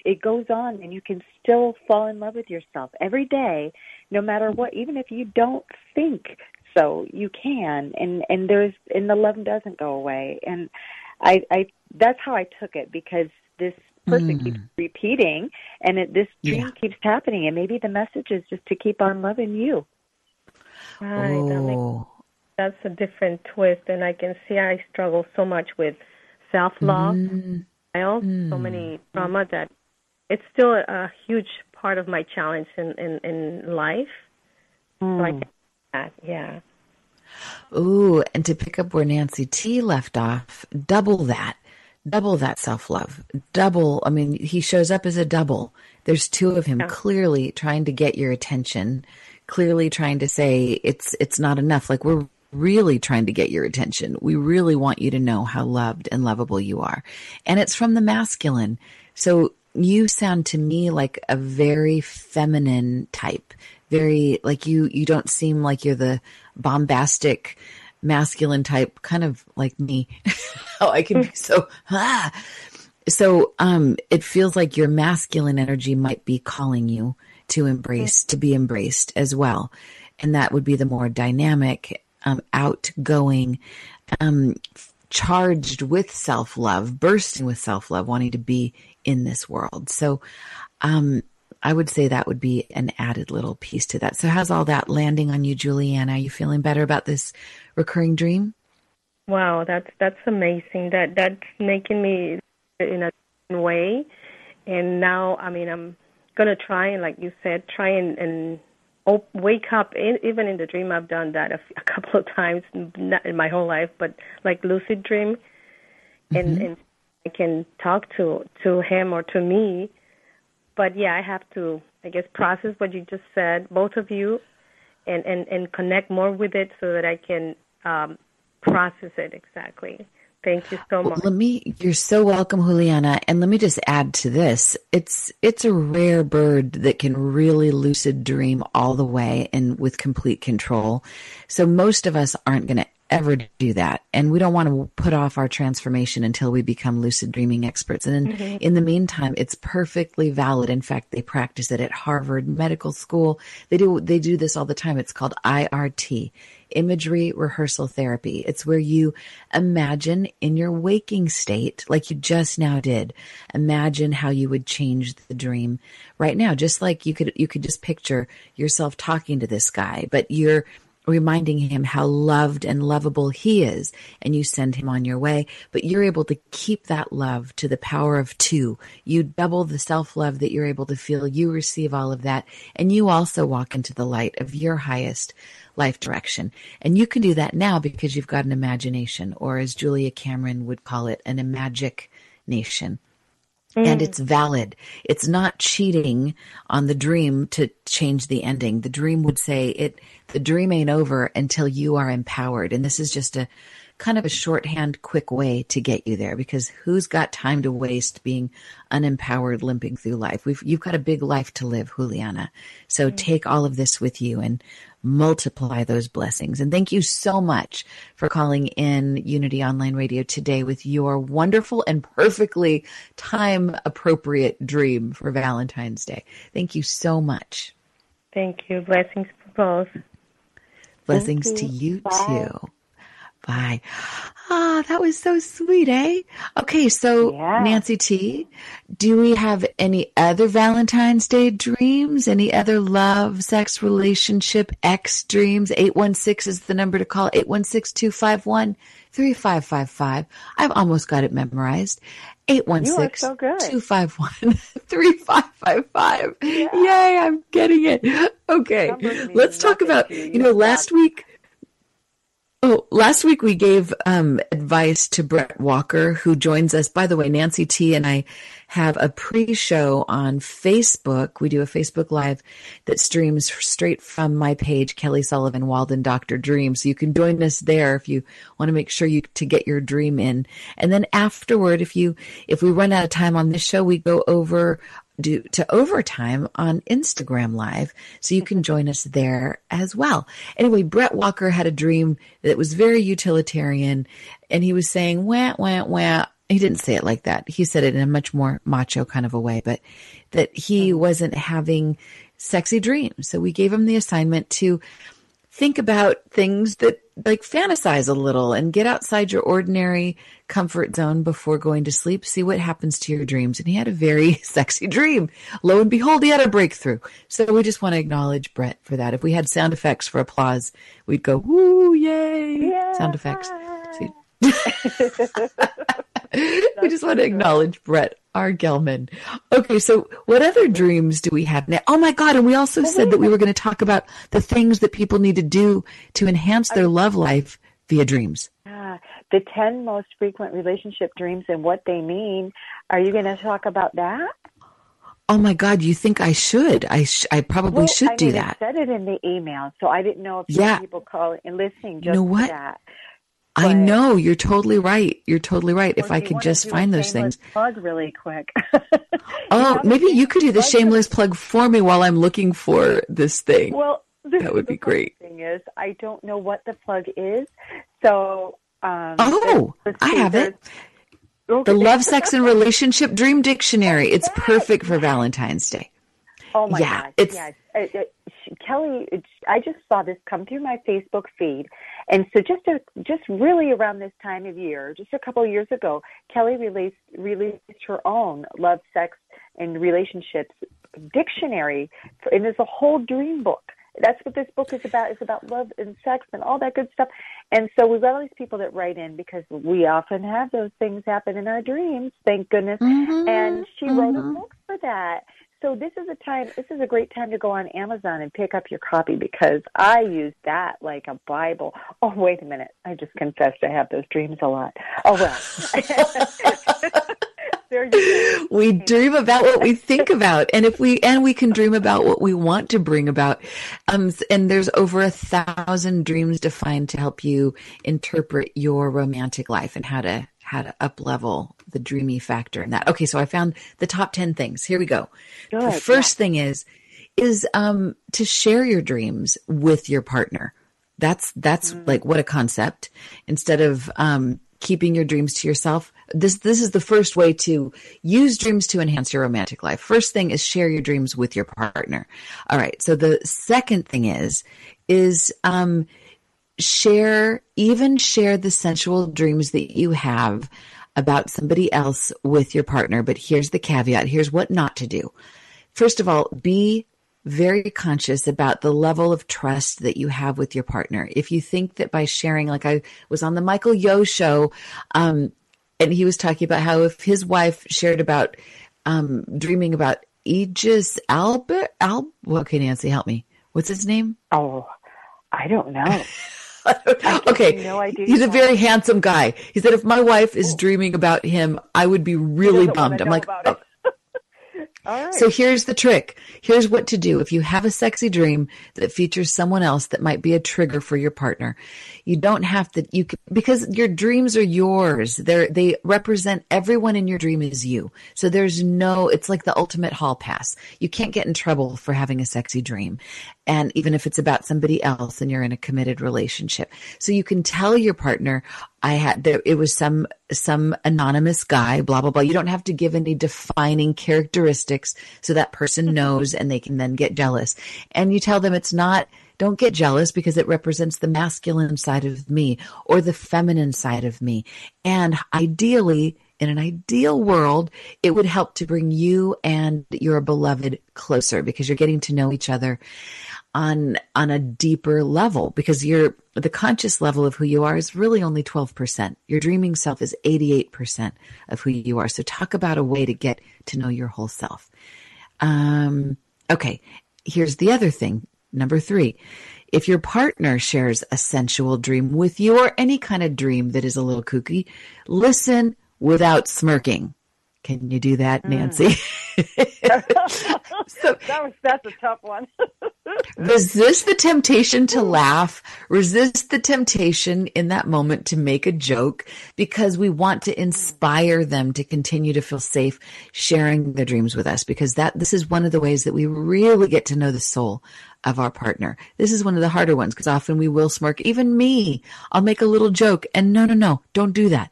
it goes on and you can still fall in love with yourself every day no matter what even if you don't think so you can and and there's and the love doesn't go away and i i that's how i took it because this person mm. keeps repeating and it, this dream yeah. keeps happening and maybe the message is just to keep on loving you right oh. that makes, that's a different twist and i can see i struggle so much with self love mm. I also mm. so many trauma that it's still a, a huge part of my challenge in in, in life. Mm. Get that, yeah. Ooh, and to pick up where Nancy T left off, double that. Double that self love. Double, I mean, he shows up as a double. There's two of him yeah. clearly trying to get your attention, clearly trying to say it's it's not enough. Like we're really trying to get your attention. We really want you to know how loved and lovable you are. And it's from the masculine. So you sound to me like a very feminine type. Very like you you don't seem like you're the bombastic masculine type kind of like me. How I can be so ah. So um it feels like your masculine energy might be calling you to embrace to be embraced as well. And that would be the more dynamic, um, outgoing, um, charged with self love, bursting with self love, wanting to be in this world. So, um, I would say that would be an added little piece to that. So, how's all that landing on you, Juliana? Are you feeling better about this recurring dream? Wow, that's that's amazing. That that's making me in a way. And now, I mean, I'm gonna try and, like you said, try and, and op- wake up. In, even in the dream, I've done that a, f- a couple of times, not in my whole life, but like lucid dream, and Mm-hmm. and I can talk to to him or to me. But yeah, I have to, I guess, process what you just said, both of you, and and and connect more with it so that I can um, process it exactly. Thank you so Well, much. let me you're so welcome juliana and let me just add to this it's it's a rare bird that can really lucid dream all the way and with complete control so most of us aren't going to ever do that and we don't want to put off our transformation until we become lucid dreaming experts and in, Mhm. in the meantime it's perfectly valid in fact they practice it at harvard medical school they do they do this all the time it's called irt imagery rehearsal therapy. It's where you imagine in your waking state, like you just now did, imagine how you would change the dream right now. Just like you could, you could just picture yourself talking to this guy, but you're reminding him how loved and lovable he is and you send him on your way. But you're able to keep that love to the power of two. You double the self-love that you're able to feel. You receive all of that and you also walk into the light of your highest life direction. And you can do that now because you've got an imagination or as julia cameron would call it an imagic nation and Mm. it's valid. It's not cheating on the dream to change the ending. The dream would say it, the dream ain't over until you are empowered. And this is just a kind of a shorthand, quick way to get you there because who's got time to waste being unempowered, limping through life? We've, you've got a big life to live, Juliana. So take all of this with you and multiply those blessings. And thank you so much for calling in Unity Online Radio today with your wonderful and perfectly time appropriate dream for Valentine's Day. Thank you so much. Thank you. Blessings for both. Blessings to you too. Bye. Ah, that was so sweet, eh? Okay, so Nancy T, do we have any other Valentine's Day dreams? Any other love, sex, relationship, ex dreams? 816 is the number to call. 816-251-3555. I've almost got it memorized. 816 251 3555. Yay, I'm getting it. Okay, let's talk about, you know, last week. Oh, last week we gave um, advice to Brett Walker, who joins us. By the way, Nancy T and I have a pre-show on Facebook. We do a Facebook Live that streams straight from my page, Kelly Sullivan Walden Doctor Dream. So you can join us there if you want to make sure you to get your dream in. And then afterward, if you if we run out of time on this show, we go over do to overtime on Instagram Live. So you can join us there as well. Anyway, Brett Walker had a dream that was very utilitarian and he was saying, wah, wah, wah. He didn't say it like that. He said it in a much more macho kind of a way, but that he wasn't having sexy dreams. So we gave him the assignment to think about things that like fantasize a little and get outside your ordinary comfort zone before going to sleep. See what happens to your dreams. And he had a very sexy dream. Lo and behold, he had a breakthrough. So we just want to acknowledge Brett for that. If we had sound effects for applause, we'd go, woo, yay, sound effects. We just want to acknowledge Brett R. Gelman. Okay, so what other dreams do we have now? Oh my God, and we also said that we were going to talk about the things that people need to do to enhance their love life via dreams. Ah, the 10 most frequent relationship dreams and what they mean. Are you going to talk about that? Oh my God, you think I should? I sh- I probably Well, should I do mean, that. I said it in the email, so I didn't know if Yeah. people call and listening You know what? that. I know you're totally right. You're totally right. If I could just find those things. Plug really quick. Oh, maybe you could do the shameless plug for me while I'm looking for this thing. Well, this that would be great. Thing is, I don't know what the plug is, so. Um, Oh, I have it. there's- The Love, Sex, and Relationship Dream Dictionary. It's perfect for Valentine's Day. Oh my Yeah, gosh! it's- it- Kelly. it- I just saw this come through my Facebook feed, and so just a, just really around this time of year, just a couple of years ago, Kelly released released her own love, sex, and relationships dictionary, and there's a whole dream book. That's what this book is about. It's about love and sex and all that good stuff. And so we've got all these people that write in because we often have those things happen in our dreams, thank goodness. Mm-hmm. And she wrote a Mhm. book for that. So this is a time this is a great time to go on Amazon and pick up your copy because I use that like a Bible. Oh wait a minute. I just confessed I have those dreams a lot. Oh well. we dream about what we think about and if we and we can dream about what we want to bring about um and there's over a thousand dreams defined to help you interpret your romantic life and how to how to up level the dreamy factor in that. Okay so i found the top 10 things. Here we go. The Good, first thing is is um to share your dreams with your partner. That's that's like what a concept. Instead of um keeping your dreams to yourself this this is the first way to use dreams to enhance your romantic life. First thing is share your dreams with your partner. All right so the second thing is is um share even share the sensual dreams that you have about somebody else with your partner. But here's the caveat. Here's what not to do. First of all be very conscious about the level of trust that you have with your partner. If you think that by sharing like i was on the michael yo show um and he was talking about how if his wife shared about um dreaming about aegis albert al okay nancy help me. What's his name? Oh, I don't know. okay. no idea He's a very handsome guy. He said, if my wife is oh. dreaming about him, I would be really bummed. I'm like, about it. Oh. All right. so here's the trick. Here's what to do. If you have a sexy dream that features someone else that might be a trigger for your partner, you don't have to, you can, because your dreams are yours. They're, they represent everyone in your dream is you. So there's no, it's like the ultimate hall pass. You can't get in trouble for having a sexy dream. And even if it's about somebody else and you're in a committed relationship. So you can tell your partner, I had there it was some some anonymous guy, blah blah blah. You don't have to give any defining characteristics so that person knows and they can then get jealous. And you tell them it's not don't get jealous because it represents the masculine side of me or the feminine side of me. And ideally, in an ideal world, it would help to bring you and your beloved closer because you're getting to know each other on on a deeper level because you're the conscious level of who you are is really only 12%. Your dreaming self is 88% of who you are. So talk about a way to get to know your whole self. Um okay, here's the other thing. Number 3. If your partner shares a sensual dream with you or any kind of dream that is a little kooky, listen without smirking. Can you do that, hmm. Nancy? so that was that's a tough one. resist the temptation to laugh, resist the temptation in that moment to make a joke because we want to hmm. inspire them to continue to feel safe sharing their dreams with us because that this is one of the ways that we really get to know the soul of our partner. This is one of the harder ones because often we will smirk. Even me, I'll make a little joke and no, no, no, don't do that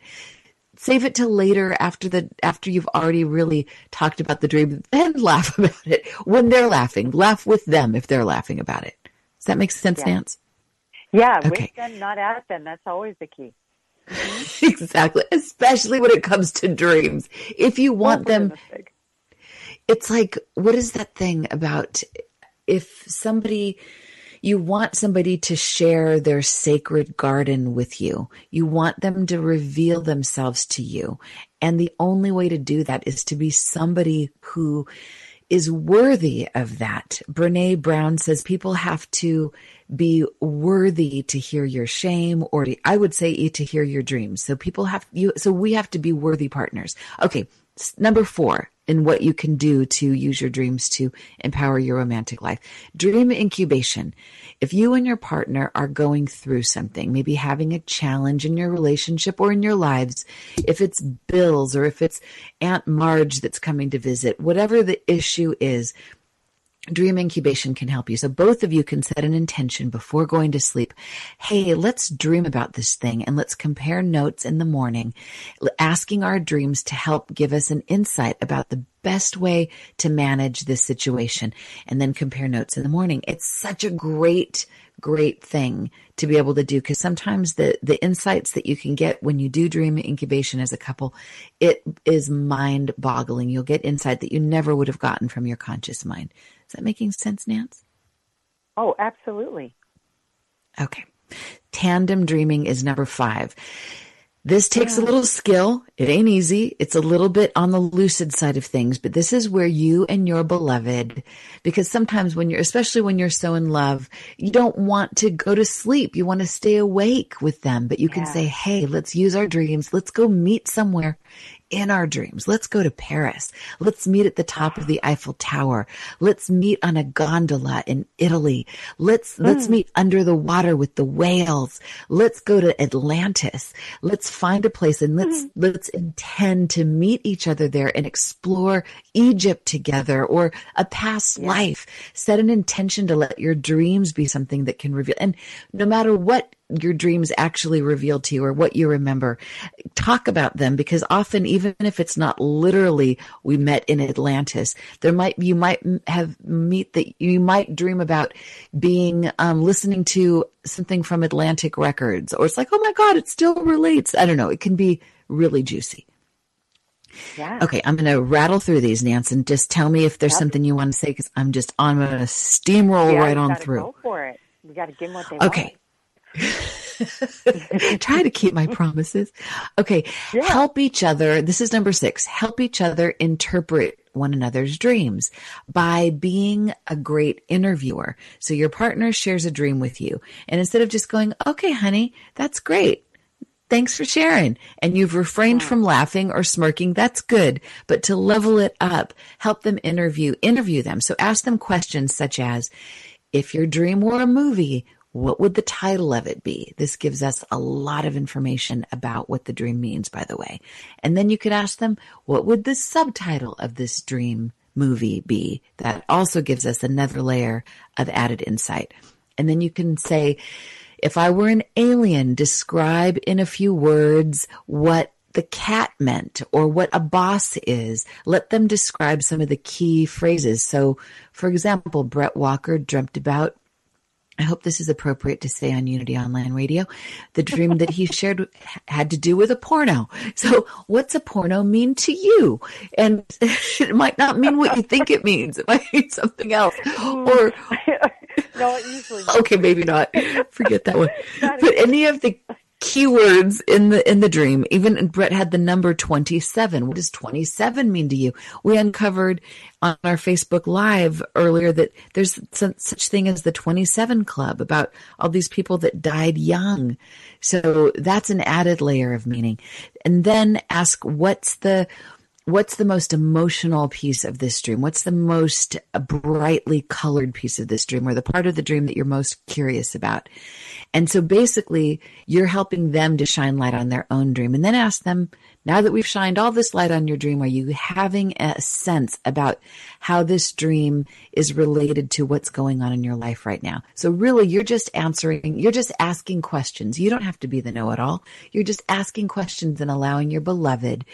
save it till later after the after you've already really talked about the dream then laugh about it when they're laughing laugh with them if they're laughing about it does that make sense Yeah. nance yeah, Okay. with them, not at them. That's always the key. Mm-hmm. exactly especially when it comes to dreams if you want for them sake. it's like what is that thing about if somebody you want somebody to share their sacred garden with you. You want them to reveal themselves to you. And the only way to do that is to be somebody who is worthy of that. Brene brown says people have to be worthy to hear your shame or to, i would say to hear your dreams. So people have you so we have to be worthy partners. Okay number four in what you can do to use your dreams to empower your romantic life. Dream incubation. If you and your partner are going through something, maybe having a challenge in your relationship or in your lives, if it's bills or if it's Aunt Marge that's coming to visit, whatever the issue is, Dream incubation can help you. So both of you can set an intention before going to sleep. Hey, let's dream about this thing and let's compare notes in the morning, asking our dreams to help give us an insight about the best way to manage this situation and then compare notes in the morning. It's such a great great thing to be able to do because sometimes the the insights that you can get when you do dream incubation as a couple it is mind boggling you'll get insight that you never would have gotten from your conscious mind is that making sense nance Oh, absolutely. okay Tandem dreaming is number five. This takes yeah. a little skill. It ain't easy. It's a little bit on the lucid side of things, but this is where you and your beloved, because sometimes when you're, especially when you're so in love, you don't want to go to sleep. You want to stay awake with them, but you can say, Hey, let's use our dreams. Let's go meet somewhere in our dreams. Let's go to Paris. Let's meet at the top of the Eiffel Tower. Let's meet on a gondola in Italy. Let's, mm. let's meet under the water with the whales. Let's go to Atlantis. Let's find a place and let's, mm. let's intend to meet each other there and explore Egypt together or a past yeah. life. Set an intention to let your dreams be something that can reveal. And no matter what your dreams actually reveal to you or what you remember. Talk about them because often, even if it's not literally we met in Atlantis, there might, you might have meet that you might dream about being, um, listening to something from Atlantic Records or it's like, oh my God, it still relates. I don't know. It can be really juicy. Yeah. Okay, I'm going to rattle through these, Nance, and just tell me if there's yep. something you want to say because I'm just I'm going to steamroll yeah, right on through. Go for it. We got to give them what they okay. want. Try to keep my promises. Okay. Yeah. Help each other. This is number six. Help each other interpret one another's dreams by being a great interviewer. So your partner shares a dream with you. And instead of just going, okay, honey, that's great. Thanks for sharing. And you've refrained from laughing or smirking. That's good. But to level it up, help them interview, interview them. So ask them questions such as, if your dream were a movie, what would the title of it be? This gives us a lot of information about what the dream means, by the way. And then you could ask them, what would the subtitle of this dream movie be? That also gives us another layer of added insight. And then you can say, if I were an alien, describe in a few words what the cat meant or what a boss is. Let them describe some of the key phrases. So, for example, Brett Walker dreamt about I hope this is appropriate to say on Unity Online Radio. The dream that he shared had to do with a porno. So, what's a porno mean to you? And it might not mean what you think it means. It might mean something else. Or no, it usually. Okay, maybe not. Forget that one. But any of the keywords in the in the dream. Even Brett had the number 27. What does 27 mean to you? We uncovered on our Facebook live earlier that there's such thing as the 27 club about all these people that died young. So that's an added layer of meaning. And then ask what's the what's the most emotional piece of this dream? What's the most brightly colored piece of this dream or the part of the dream that you're most curious about? And so basically you're helping them to shine light on their own dream and then ask them, now that we've shined all this light on your dream, are you having a sense about how this dream is related to what's going on in your life right now? So really, you're just answering, you're just asking questions. You don't have to be the know-it-all. You're just asking questions and allowing your beloved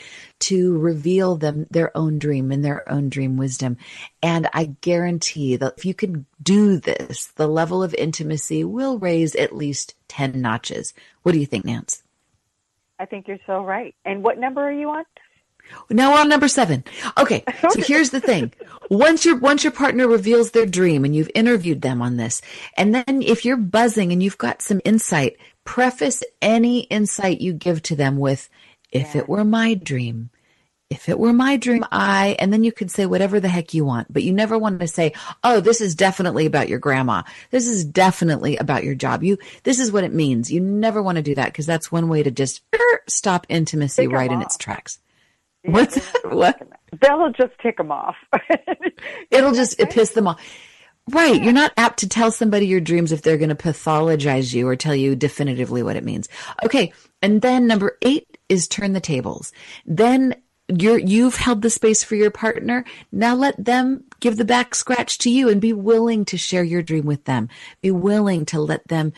to reveal them their own dream and their own dream wisdom. And I guarantee that if you can do this, the level of intimacy will raise at least 10 notches. What do you think, Nance? I think you're so right. And what number are you on? Now we're on number seven. Okay, so here's the thing: once your once your partner reveals their dream, and you've interviewed them on this, and then if you're buzzing and you've got some insight, preface any insight you give to them with, "If yeah. it were my dream, if it were my dream, I, and then you can say whatever the heck you want, but you never want to say, oh, this is definitely about your grandma. This is definitely about your job. You, this is what it means. You never want to do that because that's one way to just er, stop intimacy take right in its tracks. Yeah, What's that? What? That'll just tick them off. It'll just it piss them off. Right. You're not apt to tell somebody your dreams if they're going to pathologize you or tell you definitively what it means. Okay. And then number eight is turn the tables. Then you're, you've held the space for your partner. Now let them give the back scratch to you and be willing to share your dream with them. Be willing to let them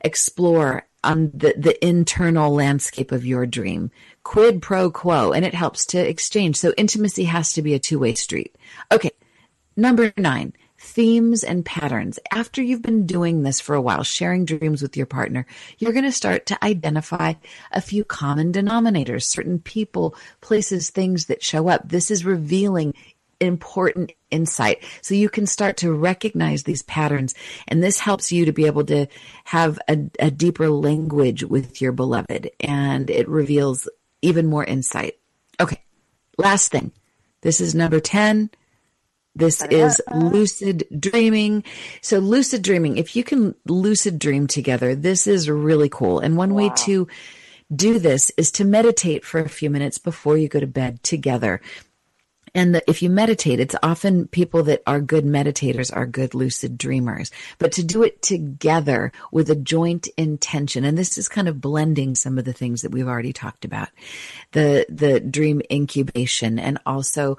explore on the, the internal landscape of your dream. Quid pro quo, and it helps to exchange. So intimacy has to be a two way street. Okay. Number nine, themes and patterns. After you've been doing this for a while, sharing dreams with your partner, you're going to start to identify a few common denominators, certain people, places, things that show up. This is revealing important insight. So you can start to recognize these patterns. And this helps you to be able to have a, a deeper language with your beloved. And it reveals even more insight. Okay. Last thing. This is number 10. This is lucid dreaming. So lucid dreaming, if you can lucid dream together, this is really cool. And one wow. way to do this is to meditate for a few minutes before you go to bed together. And the, if you meditate, it's often people that are good meditators are good lucid dreamers. But to do it together with a joint intention, and this is kind of blending some of the things that we've already talked about, the the dream incubation, and also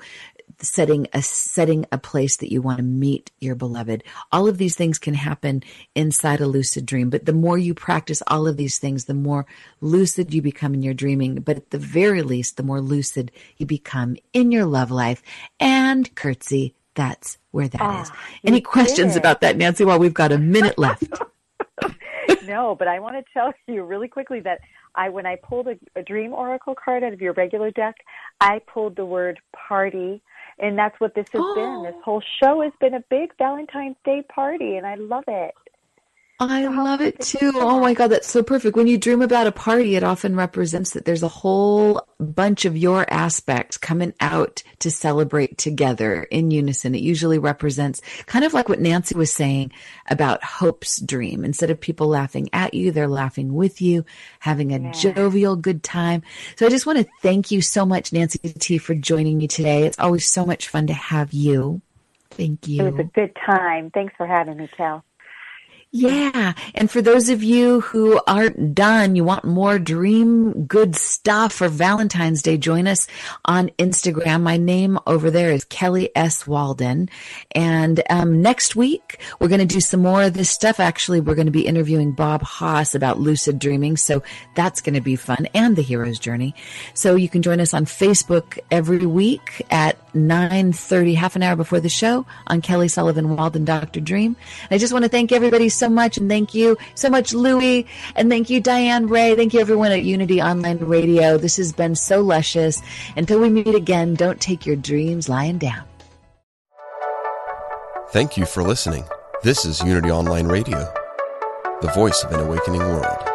setting a setting a place that you want to meet your beloved. All of these things can happen inside a lucid dream, but the more you practice all of these things, the more lucid you become in your dreaming, but at the very least the more lucid you become in your love life. And curtsy, that's where that oh, is. Any questions about that, Nancy, while we've got a minute left? no, but I want to tell you really quickly that I when I pulled a, a dream oracle card out of your regular deck, I pulled the word party and that's what this has oh. been. This whole show has been a big Valentine's Day party, and I love it. I love it too. Oh my God, that's so perfect. When you dream about a party, it often represents that there's a whole bunch of your aspects coming out to celebrate together in unison. It usually represents kind of like what Nancy was saying about Hope's dream. Instead of people laughing at you, they're laughing with you, having a yeah. jovial good time. So I just want to thank you so much, Nancy T, for joining me today. It's always so much fun to have you. Thank you. It was a good time. Thanks for having me, Cal. Yeah. And for those of you who aren't done, you want more dream good stuff for Valentine's Day, join us on Instagram. My name over there is Kelly S. Walden. And um, next week, we're going to do some more of this stuff. Actually, we're going to be interviewing Bob Haas about lucid dreaming. So that's going to be fun and the hero's journey. So you can join us on Facebook every week at 9.30, half an hour before the show on Kelly Sullivan Walden Dr. Dream. And I just want to thank everybody so so much. And thank you so much, Louie. And thank you, Diane Ray. Thank you, everyone at Unity Online Radio. This has been so luscious. Until we meet again, don't take your dreams lying down. Thank you for listening. This is Unity Online Radio, the voice of an awakening world.